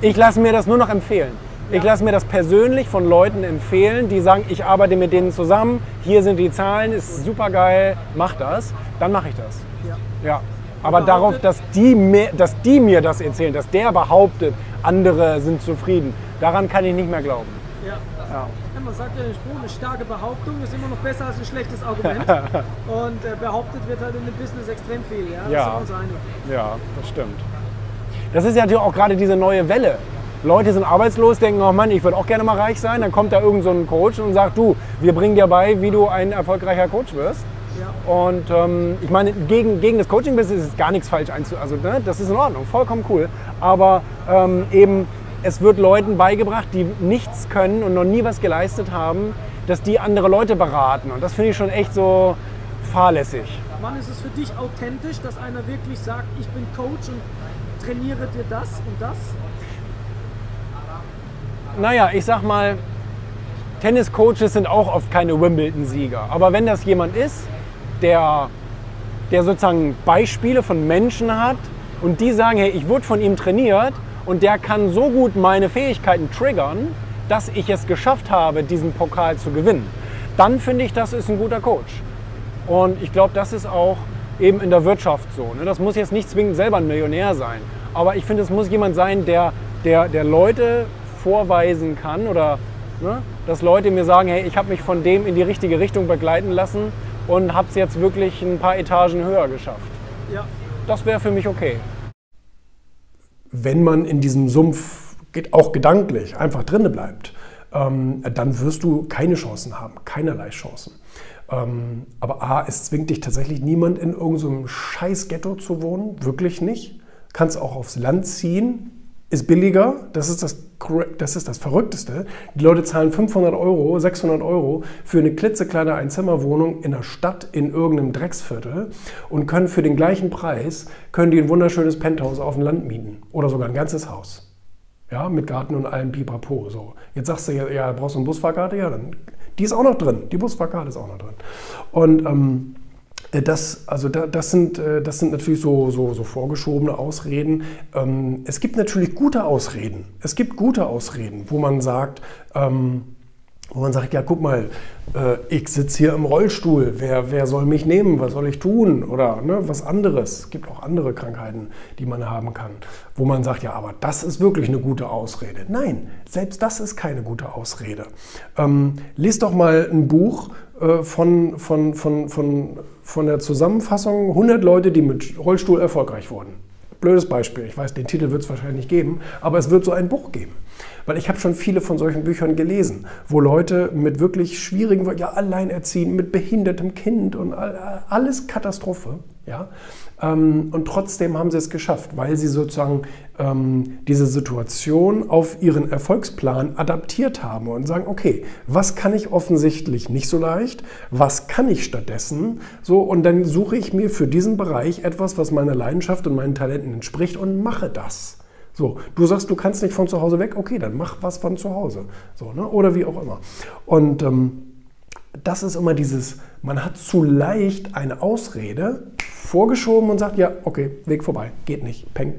Ich lasse mir das nur noch empfehlen. Ich lasse mir das persönlich von Leuten empfehlen, die sagen, ich arbeite mit denen zusammen, hier sind die Zahlen, ist super geil, mach das. Dann mache ich das. Ja. Aber darauf, dass die, mir, dass die mir das erzählen, dass der behauptet, andere sind zufrieden, daran kann ich nicht mehr glauben. Ja. Ja. Man sagt ja den Spruch, eine starke Behauptung ist immer noch besser als ein schlechtes Argument. Und äh, behauptet wird halt in dem Business extrem viel. Ja, das Ja. Ja, das stimmt. Das ist ja natürlich auch gerade diese neue Welle. Leute sind arbeitslos, denken, oh Mann, ich würde auch gerne mal reich sein. Dann kommt da irgend so ein Coach und sagt, du, wir bringen dir bei, wie du ein erfolgreicher Coach wirst. Ja. Und ähm, ich meine, gegen, gegen das Coaching-Business ist gar nichts falsch einzu... Also ne, das ist in Ordnung, vollkommen cool. Aber ähm, eben, es wird Leuten beigebracht, die nichts können und noch nie was geleistet haben, dass die andere Leute beraten. Und das finde ich schon echt so fahrlässig. Wann ist es für dich authentisch, dass einer wirklich sagt, ich bin Coach und trainiere dir das und das? Naja, ich sag mal, Tenniscoaches sind auch oft keine Wimbledon-Sieger. Aber wenn das jemand ist, der, der sozusagen Beispiele von Menschen hat und die sagen, hey, ich wurde von ihm trainiert und der kann so gut meine Fähigkeiten triggern, dass ich es geschafft habe, diesen Pokal zu gewinnen, dann finde ich, das ist ein guter Coach. Und ich glaube, das ist auch eben in der Wirtschaft so. Ne? Das muss jetzt nicht zwingend selber ein Millionär sein. Aber ich finde, es muss jemand sein, der, der, der Leute vorweisen kann oder ne, dass Leute mir sagen, hey, ich habe mich von dem in die richtige Richtung begleiten lassen und habe es jetzt wirklich ein paar Etagen höher geschafft. Ja. Das wäre für mich okay. wenn man in diesem Sumpf geht- auch gedanklich einfach drinne bleibt, ähm, dann wirst du keine Chancen haben, keinerlei Chancen. Ähm, aber A, es zwingt dich tatsächlich niemand in irgendeinem scheiß Ghetto zu wohnen, wirklich nicht. Kannst auch aufs Land ziehen, ist billiger, das ist das, das ist das Verrückteste. Die Leute zahlen 500 Euro, 600 Euro für eine klitzekleine Einzimmerwohnung in der Stadt in irgendeinem Drecksviertel und können für den gleichen Preis, können die ein wunderschönes Penthouse auf dem Land mieten oder sogar ein ganzes Haus. Ja, mit Garten und allem Pipapo. So. Jetzt sagst du ja, ja, brauchst du eine Busfahrkarte? Ja, dann, die ist auch noch drin. Die Busfahrkarte ist auch noch drin. Und ähm, äh, das, also da, das, sind, äh, das sind natürlich so, so, so vorgeschobene Ausreden. Ähm, es gibt natürlich gute Ausreden. Es gibt gute Ausreden, wo man sagt, ähm, wo man sagt, ja, guck mal, äh, ich sitze hier im Rollstuhl, wer, wer soll mich nehmen, was soll ich tun oder ne, was anderes. Es gibt auch andere Krankheiten, die man haben kann, wo man sagt, ja, aber das ist wirklich eine gute Ausrede. Nein, selbst das ist keine gute Ausrede. Ähm, lest doch mal ein Buch äh, von, von, von, von, von der Zusammenfassung 100 Leute, die mit Rollstuhl erfolgreich wurden. Blödes Beispiel, ich weiß, den Titel wird es wahrscheinlich nicht geben, aber es wird so ein Buch geben. Weil ich habe schon viele von solchen Büchern gelesen, wo Leute mit wirklich schwierigen, ja, alleinerziehend, mit behindertem Kind und all- alles Katastrophe, ja. Ähm, Und trotzdem haben sie es geschafft, weil sie sozusagen ähm, diese Situation auf ihren Erfolgsplan adaptiert haben und sagen, okay, was kann ich offensichtlich nicht so leicht, was kann ich stattdessen, so und dann suche ich mir für diesen Bereich etwas, was meiner Leidenschaft und meinen Talenten entspricht und mache das. So, du sagst, du kannst nicht von zu Hause weg, okay, dann mach was von zu Hause. So, ne? Oder wie auch immer. Und ähm, das ist immer dieses, man hat zu leicht eine Ausrede vorgeschoben und sagt, ja, okay, Weg vorbei, geht nicht, peng.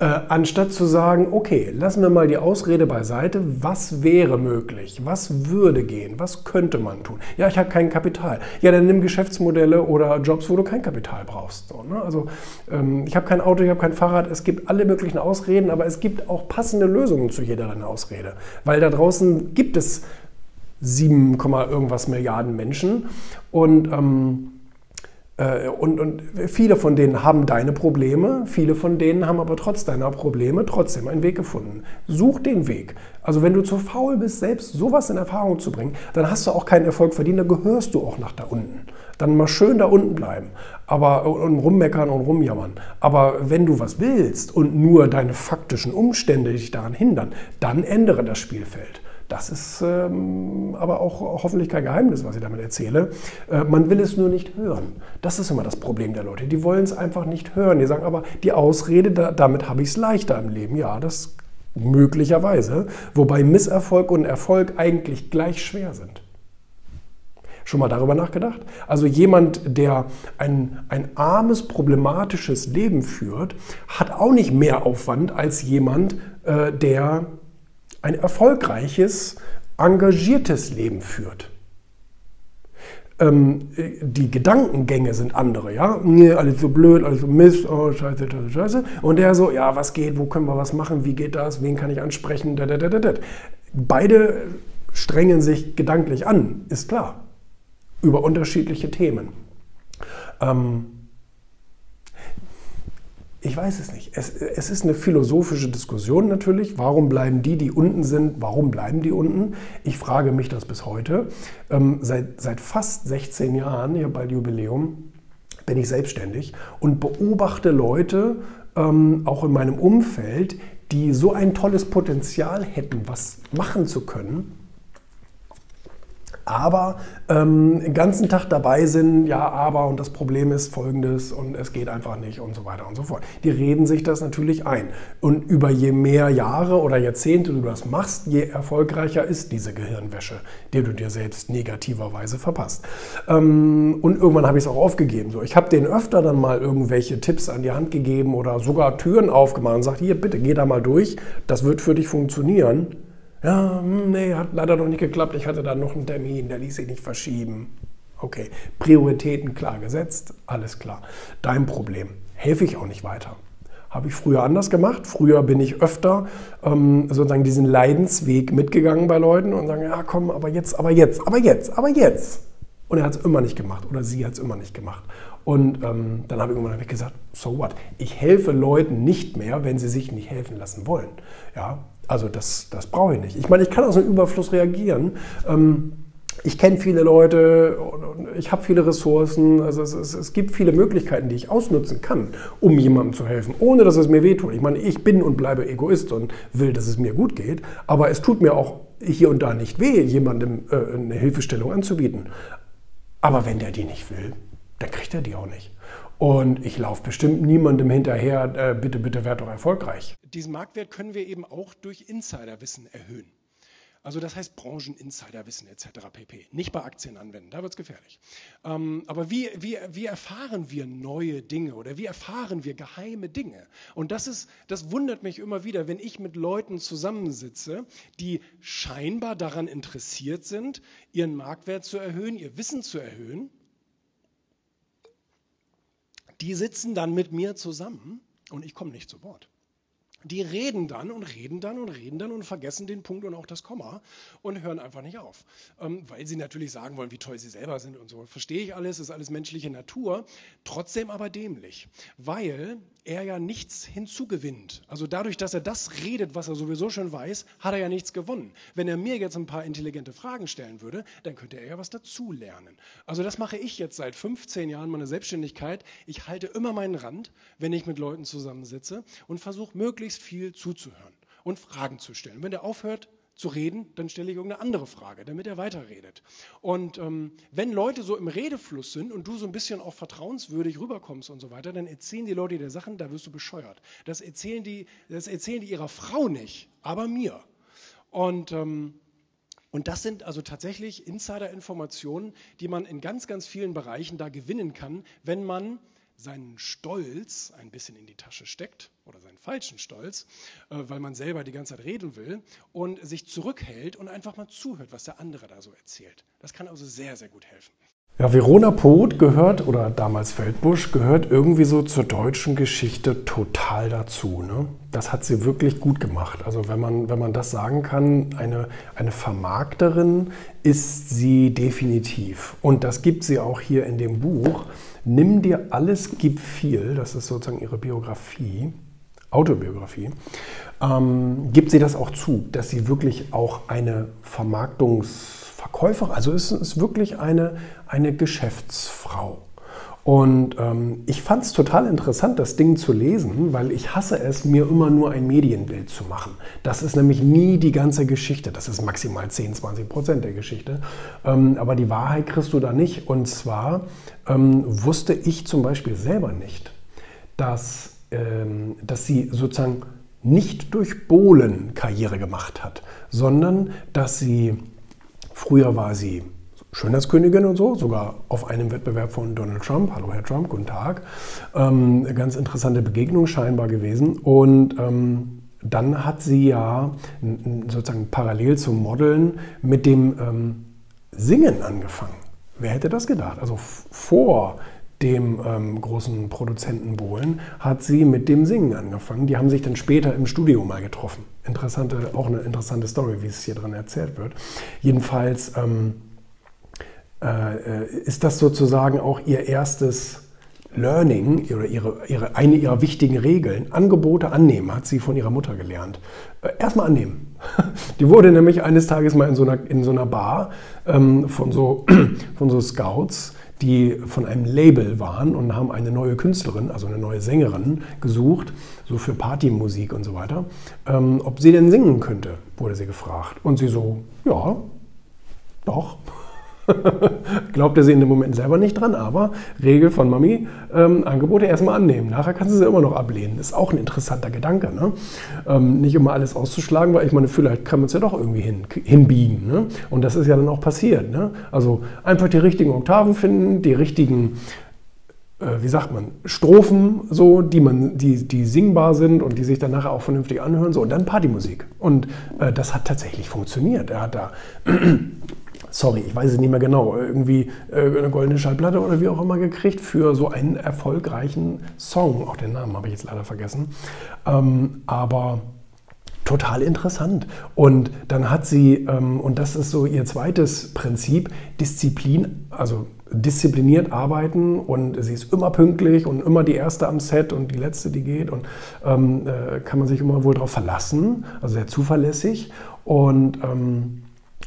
Äh, anstatt zu sagen, okay, lassen wir mal die Ausrede beiseite, was wäre möglich, was würde gehen, was könnte man tun? Ja, ich habe kein Kapital. Ja, dann nimm Geschäftsmodelle oder Jobs, wo du kein Kapital brauchst. So, ne? Also ähm, ich habe kein Auto, ich habe kein Fahrrad, es gibt alle möglichen Ausreden, aber es gibt auch passende Lösungen zu jeder deiner Ausrede. Weil da draußen gibt es 7, irgendwas Milliarden Menschen und, ähm, äh, und, und viele von denen haben deine Probleme, viele von denen haben aber trotz deiner Probleme trotzdem einen Weg gefunden. Such den Weg. Also wenn du zu faul bist, selbst sowas in Erfahrung zu bringen, dann hast du auch keinen Erfolg verdient, dann gehörst du auch nach da unten. Dann mal schön da unten bleiben aber, und rummeckern und rumjammern. Aber wenn du was willst und nur deine faktischen Umstände dich daran hindern, dann ändere das Spielfeld. Das ist ähm, aber auch hoffentlich kein Geheimnis, was ich damit erzähle. Äh, man will es nur nicht hören. Das ist immer das Problem der Leute. Die wollen es einfach nicht hören. Die sagen aber, die Ausrede, da, damit habe ich es leichter im Leben. Ja, das möglicherweise. Wobei Misserfolg und Erfolg eigentlich gleich schwer sind. Schon mal darüber nachgedacht? Also jemand, der ein, ein armes, problematisches Leben führt, hat auch nicht mehr Aufwand als jemand, äh, der ein erfolgreiches, engagiertes Leben führt. Ähm, die Gedankengänge sind andere, ja. Nee, alles so blöd, alles so Mist, oh, scheiße, scheiße, scheiße. Und der so, ja, was geht, wo können wir was machen, wie geht das, wen kann ich ansprechen, da, da, da, da. Beide strengen sich gedanklich an, ist klar, über unterschiedliche Themen. Ähm, ich weiß es nicht. Es, es, ist eine philosophische Diskussion natürlich. Warum bleiben die, die unten sind, warum bleiben die unten? Ich frage mich das bis heute. Ähm, seit, seit fast 16 Jahren, hier bald Jubiläum, bin ich selbstständig und beobachte Leute, ähm, auch in meinem Umfeld, die so ein tolles Potenzial hätten, was machen zu können aber ähm, den ganzen Tag dabei sind, ja, aber und das Problem ist folgendes und es geht einfach nicht und so weiter und so fort. Die reden sich das natürlich ein. Und über je mehr Jahre oder Jahrzehnte du das machst, je erfolgreicher ist diese Gehirnwäsche, die du dir selbst negativerweise verpasst. Ähm, und irgendwann habe ich es auch aufgegeben. So, ich habe denen öfter dann mal irgendwelche Tipps an die Hand gegeben oder sogar Türen aufgemacht und gesagt, hier bitte geh da mal durch, das wird für dich funktionieren ja, hm, nee, hat leider noch nicht geklappt. Ich hatte da noch einen Termin, der ließ sich nicht verschieben. Okay, Prioritäten klar gesetzt, alles klar. Dein Problem. Helfe ich auch nicht weiter. Habe ich früher anders gemacht. Früher bin ich öfter ähm, sozusagen diesen Leidensweg mitgegangen bei Leuten und sagen, ja komm, aber jetzt, aber jetzt, aber jetzt, aber jetzt. Und er hat es immer nicht gemacht oder sie hat es immer nicht gemacht. Und ähm, dann habe ich irgendwann gesagt, so what? Ich helfe Leuten nicht mehr, wenn sie sich nicht helfen lassen wollen. Ja, also das, das brauche ich nicht. Ich meine, ich kann aus einem Überfluss reagieren. Ähm, ich kenne viele Leute, ich habe viele Ressourcen, also es, es, es, gibt viele Möglichkeiten, die ich ausnutzen kann, um jemandem zu helfen, ohne dass es mir wehtut. Ich meine, ich bin und bleibe Egoist und will, dass es mir gut geht, aber es tut mir auch hier und da nicht weh, jemandem äh, eine Hilfestellung anzubieten. Aber wenn der die nicht will, dann kriegt er die auch nicht. Und ich laufe bestimmt niemandem hinterher, äh, bitte, bitte werd doch erfolgreich. Diesen Marktwert können wir eben auch durch Insiderwissen erhöhen. Also das heißt Brancheninsiderwissen etc. pp. Nicht bei Aktien anwenden, da wird es gefährlich. Ähm, aber wie, wie, wie erfahren wir neue Dinge oder wie erfahren wir geheime Dinge? Und das, ist, das wundert mich immer wieder, wenn ich mit Leuten zusammensitze, die scheinbar daran interessiert sind, ihren Marktwert zu erhöhen, ihr Wissen zu erhöhen die sitzen dann mit mir zusammen und ich komme nicht zu Wort die reden dann und reden dann und reden dann und vergessen den Punkt und auch das Komma und hören einfach nicht auf. Ähm, weil sie natürlich sagen wollen, wie toll sie selber sind und so. Verstehe ich alles, ist alles menschliche Natur, trotzdem aber dämlich, weil er ja nichts hinzugewinnt. Also dadurch, dass er das redet, was er sowieso schon weiß, hat er ja nichts gewonnen. Wenn er mir jetzt ein paar intelligente Fragen stellen würde, dann könnte er ja was dazulernen. Also das mache ich jetzt seit 15 Jahren meiner Selbstständigkeit. Ich halte immer meinen Rand, wenn ich mit Leuten zusammensitze und versuche möglichst viel zuzuhören und Fragen zu stellen. Wenn er aufhört zu reden, dann stelle ich irgendeine andere Frage, damit er weiterredet. Und ähm, wenn Leute so im Redefluss sind und du so ein bisschen auch vertrauenswürdig rüberkommst und so weiter, dann erzählen die Leute dir Sachen, da wirst du bescheuert. Das erzählen die, das erzählen die ihrer Frau nicht, aber mir. Und ähm, und das sind also tatsächlich Insider-Informationen, die man in ganz, ganz vielen Bereichen da gewinnen kann, wenn man seinen Stolz ein bisschen in die Tasche steckt oder seinen falschen Stolz, äh, weil man selber die ganze Zeit reden will und sich zurückhält und einfach mal zuhört, was der andere da so erzählt. Das kann also sehr, sehr gut helfen. Ja, Verona Poth gehört, oder damals Feldbusch, gehört irgendwie so zur deutschen Geschichte total dazu. Ne? Das hat sie wirklich gut gemacht. Also wenn man, wenn man das sagen kann, eine, eine Vermarkterin ist sie definitiv. Und das gibt sie auch hier in dem Buch. Nimm dir alles, gib viel. Das ist sozusagen ihre Biografie, Autobiografie. Ähm, gibt sie das auch zu, dass sie wirklich auch eine Vermarktungs- Verkäuferin, also es ist wirklich eine, eine Geschäftsfrau. Und ähm, ich fand es total interessant, das Ding zu lesen, weil ich hasse es, mir immer nur ein Medienbild zu machen. Das ist nämlich nie die ganze Geschichte. Das ist maximal 10, 20 Prozent der Geschichte. Ähm, aber die Wahrheit kriegst du da nicht. Und zwar ähm, wusste ich zum Beispiel selber nicht, dass, ähm, dass sie sozusagen nicht durch Bohlen Karriere gemacht hat, sondern dass sie Früher war sie Schönheitskönigin und so, sogar auf einem Wettbewerb von Donald Trump. Hallo Herr Trump, guten Tag. Ähm, ganz interessante Begegnung scheinbar gewesen. Und ähm, dann hat sie ja sozusagen parallel zum Modeln mit dem ähm, Singen angefangen. Wer hätte das gedacht? Also vor dem ähm, großen Produzenten Bohlen, hat sie mit dem Singen angefangen. Die haben sich dann später im Studio mal getroffen. Interessante, auch eine interessante Story, wie es hier drin erzählt wird. Jedenfalls ähm, äh, ist das sozusagen auch ihr erstes Learning oder ihre, ihre, eine ihrer wichtigen Regeln. Angebote annehmen, hat sie von ihrer Mutter gelernt. Äh, erstmal annehmen. Die wurde nämlich eines Tages mal in so einer, in so einer Bar ähm, von, so, von so Scouts die von einem Label waren und haben eine neue Künstlerin, also eine neue Sängerin gesucht, so für Partymusik und so weiter. Ähm, ob sie denn singen könnte, wurde sie gefragt. Und sie so, ja, doch. Glaubte sie in dem Moment selber nicht dran, aber Regel von Mami, ähm, Angebote erstmal annehmen. Nachher kannst du sie immer noch ablehnen. Ist auch ein interessanter Gedanke. Ne? Ähm, nicht immer alles auszuschlagen, weil ich meine, vielleicht kann man es ja doch irgendwie hin, hinbiegen. Ne? Und das ist ja dann auch passiert. Ne? Also einfach die richtigen Oktaven finden, die richtigen äh, wie sagt man, Strophen, so, die, man, die, die singbar sind und die sich dann nachher auch vernünftig anhören, so, und dann Partymusik. Und äh, das hat tatsächlich funktioniert. Er hat da sorry, ich weiß es nicht mehr genau, irgendwie äh, eine goldene Schallplatte oder wie auch immer gekriegt für so einen erfolgreichen Song. Auch den Namen habe ich jetzt leider vergessen. Ähm, aber total interessant. Und dann hat sie, ähm, und das ist so ihr zweites Prinzip, Disziplin, also diszipliniert arbeiten und sie ist immer pünktlich und immer die erste am Set und die letzte, die geht und ähm, äh, kann man sich immer wohl darauf verlassen, also sehr zuverlässig und ähm,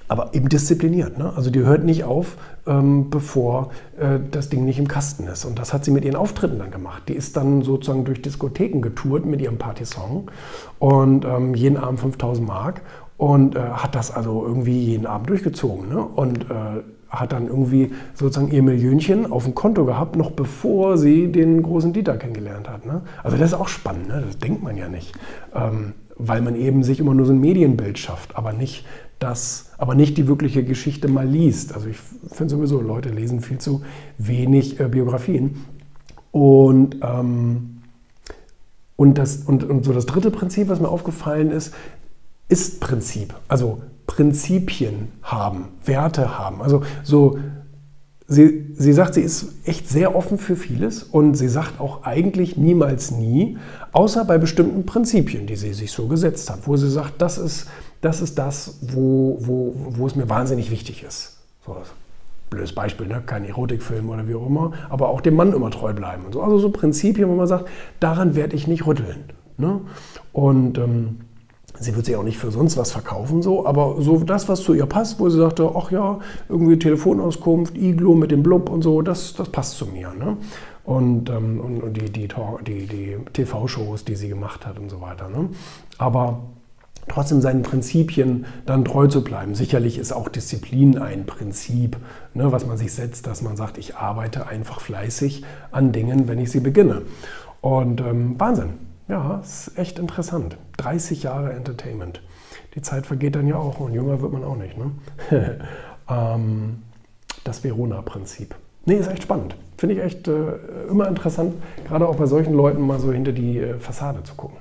aber eben diszipliniert. Ne? Also die hört nicht auf, ähm, bevor äh, das Ding nicht im Kasten ist. Und das hat sie mit ihren Auftritten dann gemacht. Die ist dann sozusagen durch Diskotheken getourt mit ihrem Partysong und ähm, jeden Abend 5000 Mark und äh, hat das also irgendwie jeden Abend durchgezogen. Ne? Und äh, hat dann irgendwie sozusagen ihr Millionchen auf dem Konto gehabt, noch bevor sie den großen Dieter kennengelernt hat. Ne? Also das ist auch spannend, ne? das denkt man ja nicht. Ähm, weil man eben sich immer nur so ein Medienbild schafft, aber nicht das, aber nicht die wirkliche Geschichte mal liest. Also ich finde sowieso, Leute lesen viel zu wenig äh, Biografien. Und, ähm, und, das, und, und so das dritte Prinzip, was mir aufgefallen ist, ist Prinzip. Also Prinzipien haben, Werte haben. Also so, sie, sie sagt, sie ist echt sehr offen für vieles und sie sagt auch eigentlich niemals nie, außer bei bestimmten Prinzipien, die sie sich so gesetzt hat, wo sie sagt, das ist das ist das, wo, wo, wo es mir wahnsinnig wichtig ist. So, blödes Beispiel, ne? kein Erotikfilm oder wie auch immer, aber auch dem Mann immer treu bleiben. Und so. Also so Prinzipien, wo man sagt, daran werde ich nicht rütteln. Ne? Und ähm, sie wird sich auch nicht für sonst was verkaufen, so, aber so das, was zu ihr passt, wo sie sagte, ach ja, irgendwie Telefonauskunft, Iglo mit dem Blub und so, das, das passt zu mir. Ne? Und, ähm, und, die, die, die, die TV-Shows, die sie gemacht hat und so weiter. Ne? Aber trotzdem seinen Prinzipien dann treu zu bleiben. Sicherlich ist auch Disziplin ein Prinzip, ne, was man sich setzt, dass man sagt, ich arbeite einfach fleißig an Dingen, wenn ich sie beginne. Und ähm, Wahnsinn, ja, ist echt interessant. 30 Jahre Entertainment. Die Zeit vergeht dann ja auch und jünger wird man auch nicht. Ne? ähm, das Verona-Prinzip. Nee, ist echt spannend. Finde ich echt äh, immer interessant, gerade auch bei solchen Leuten mal so hinter die äh, Fassade zu gucken.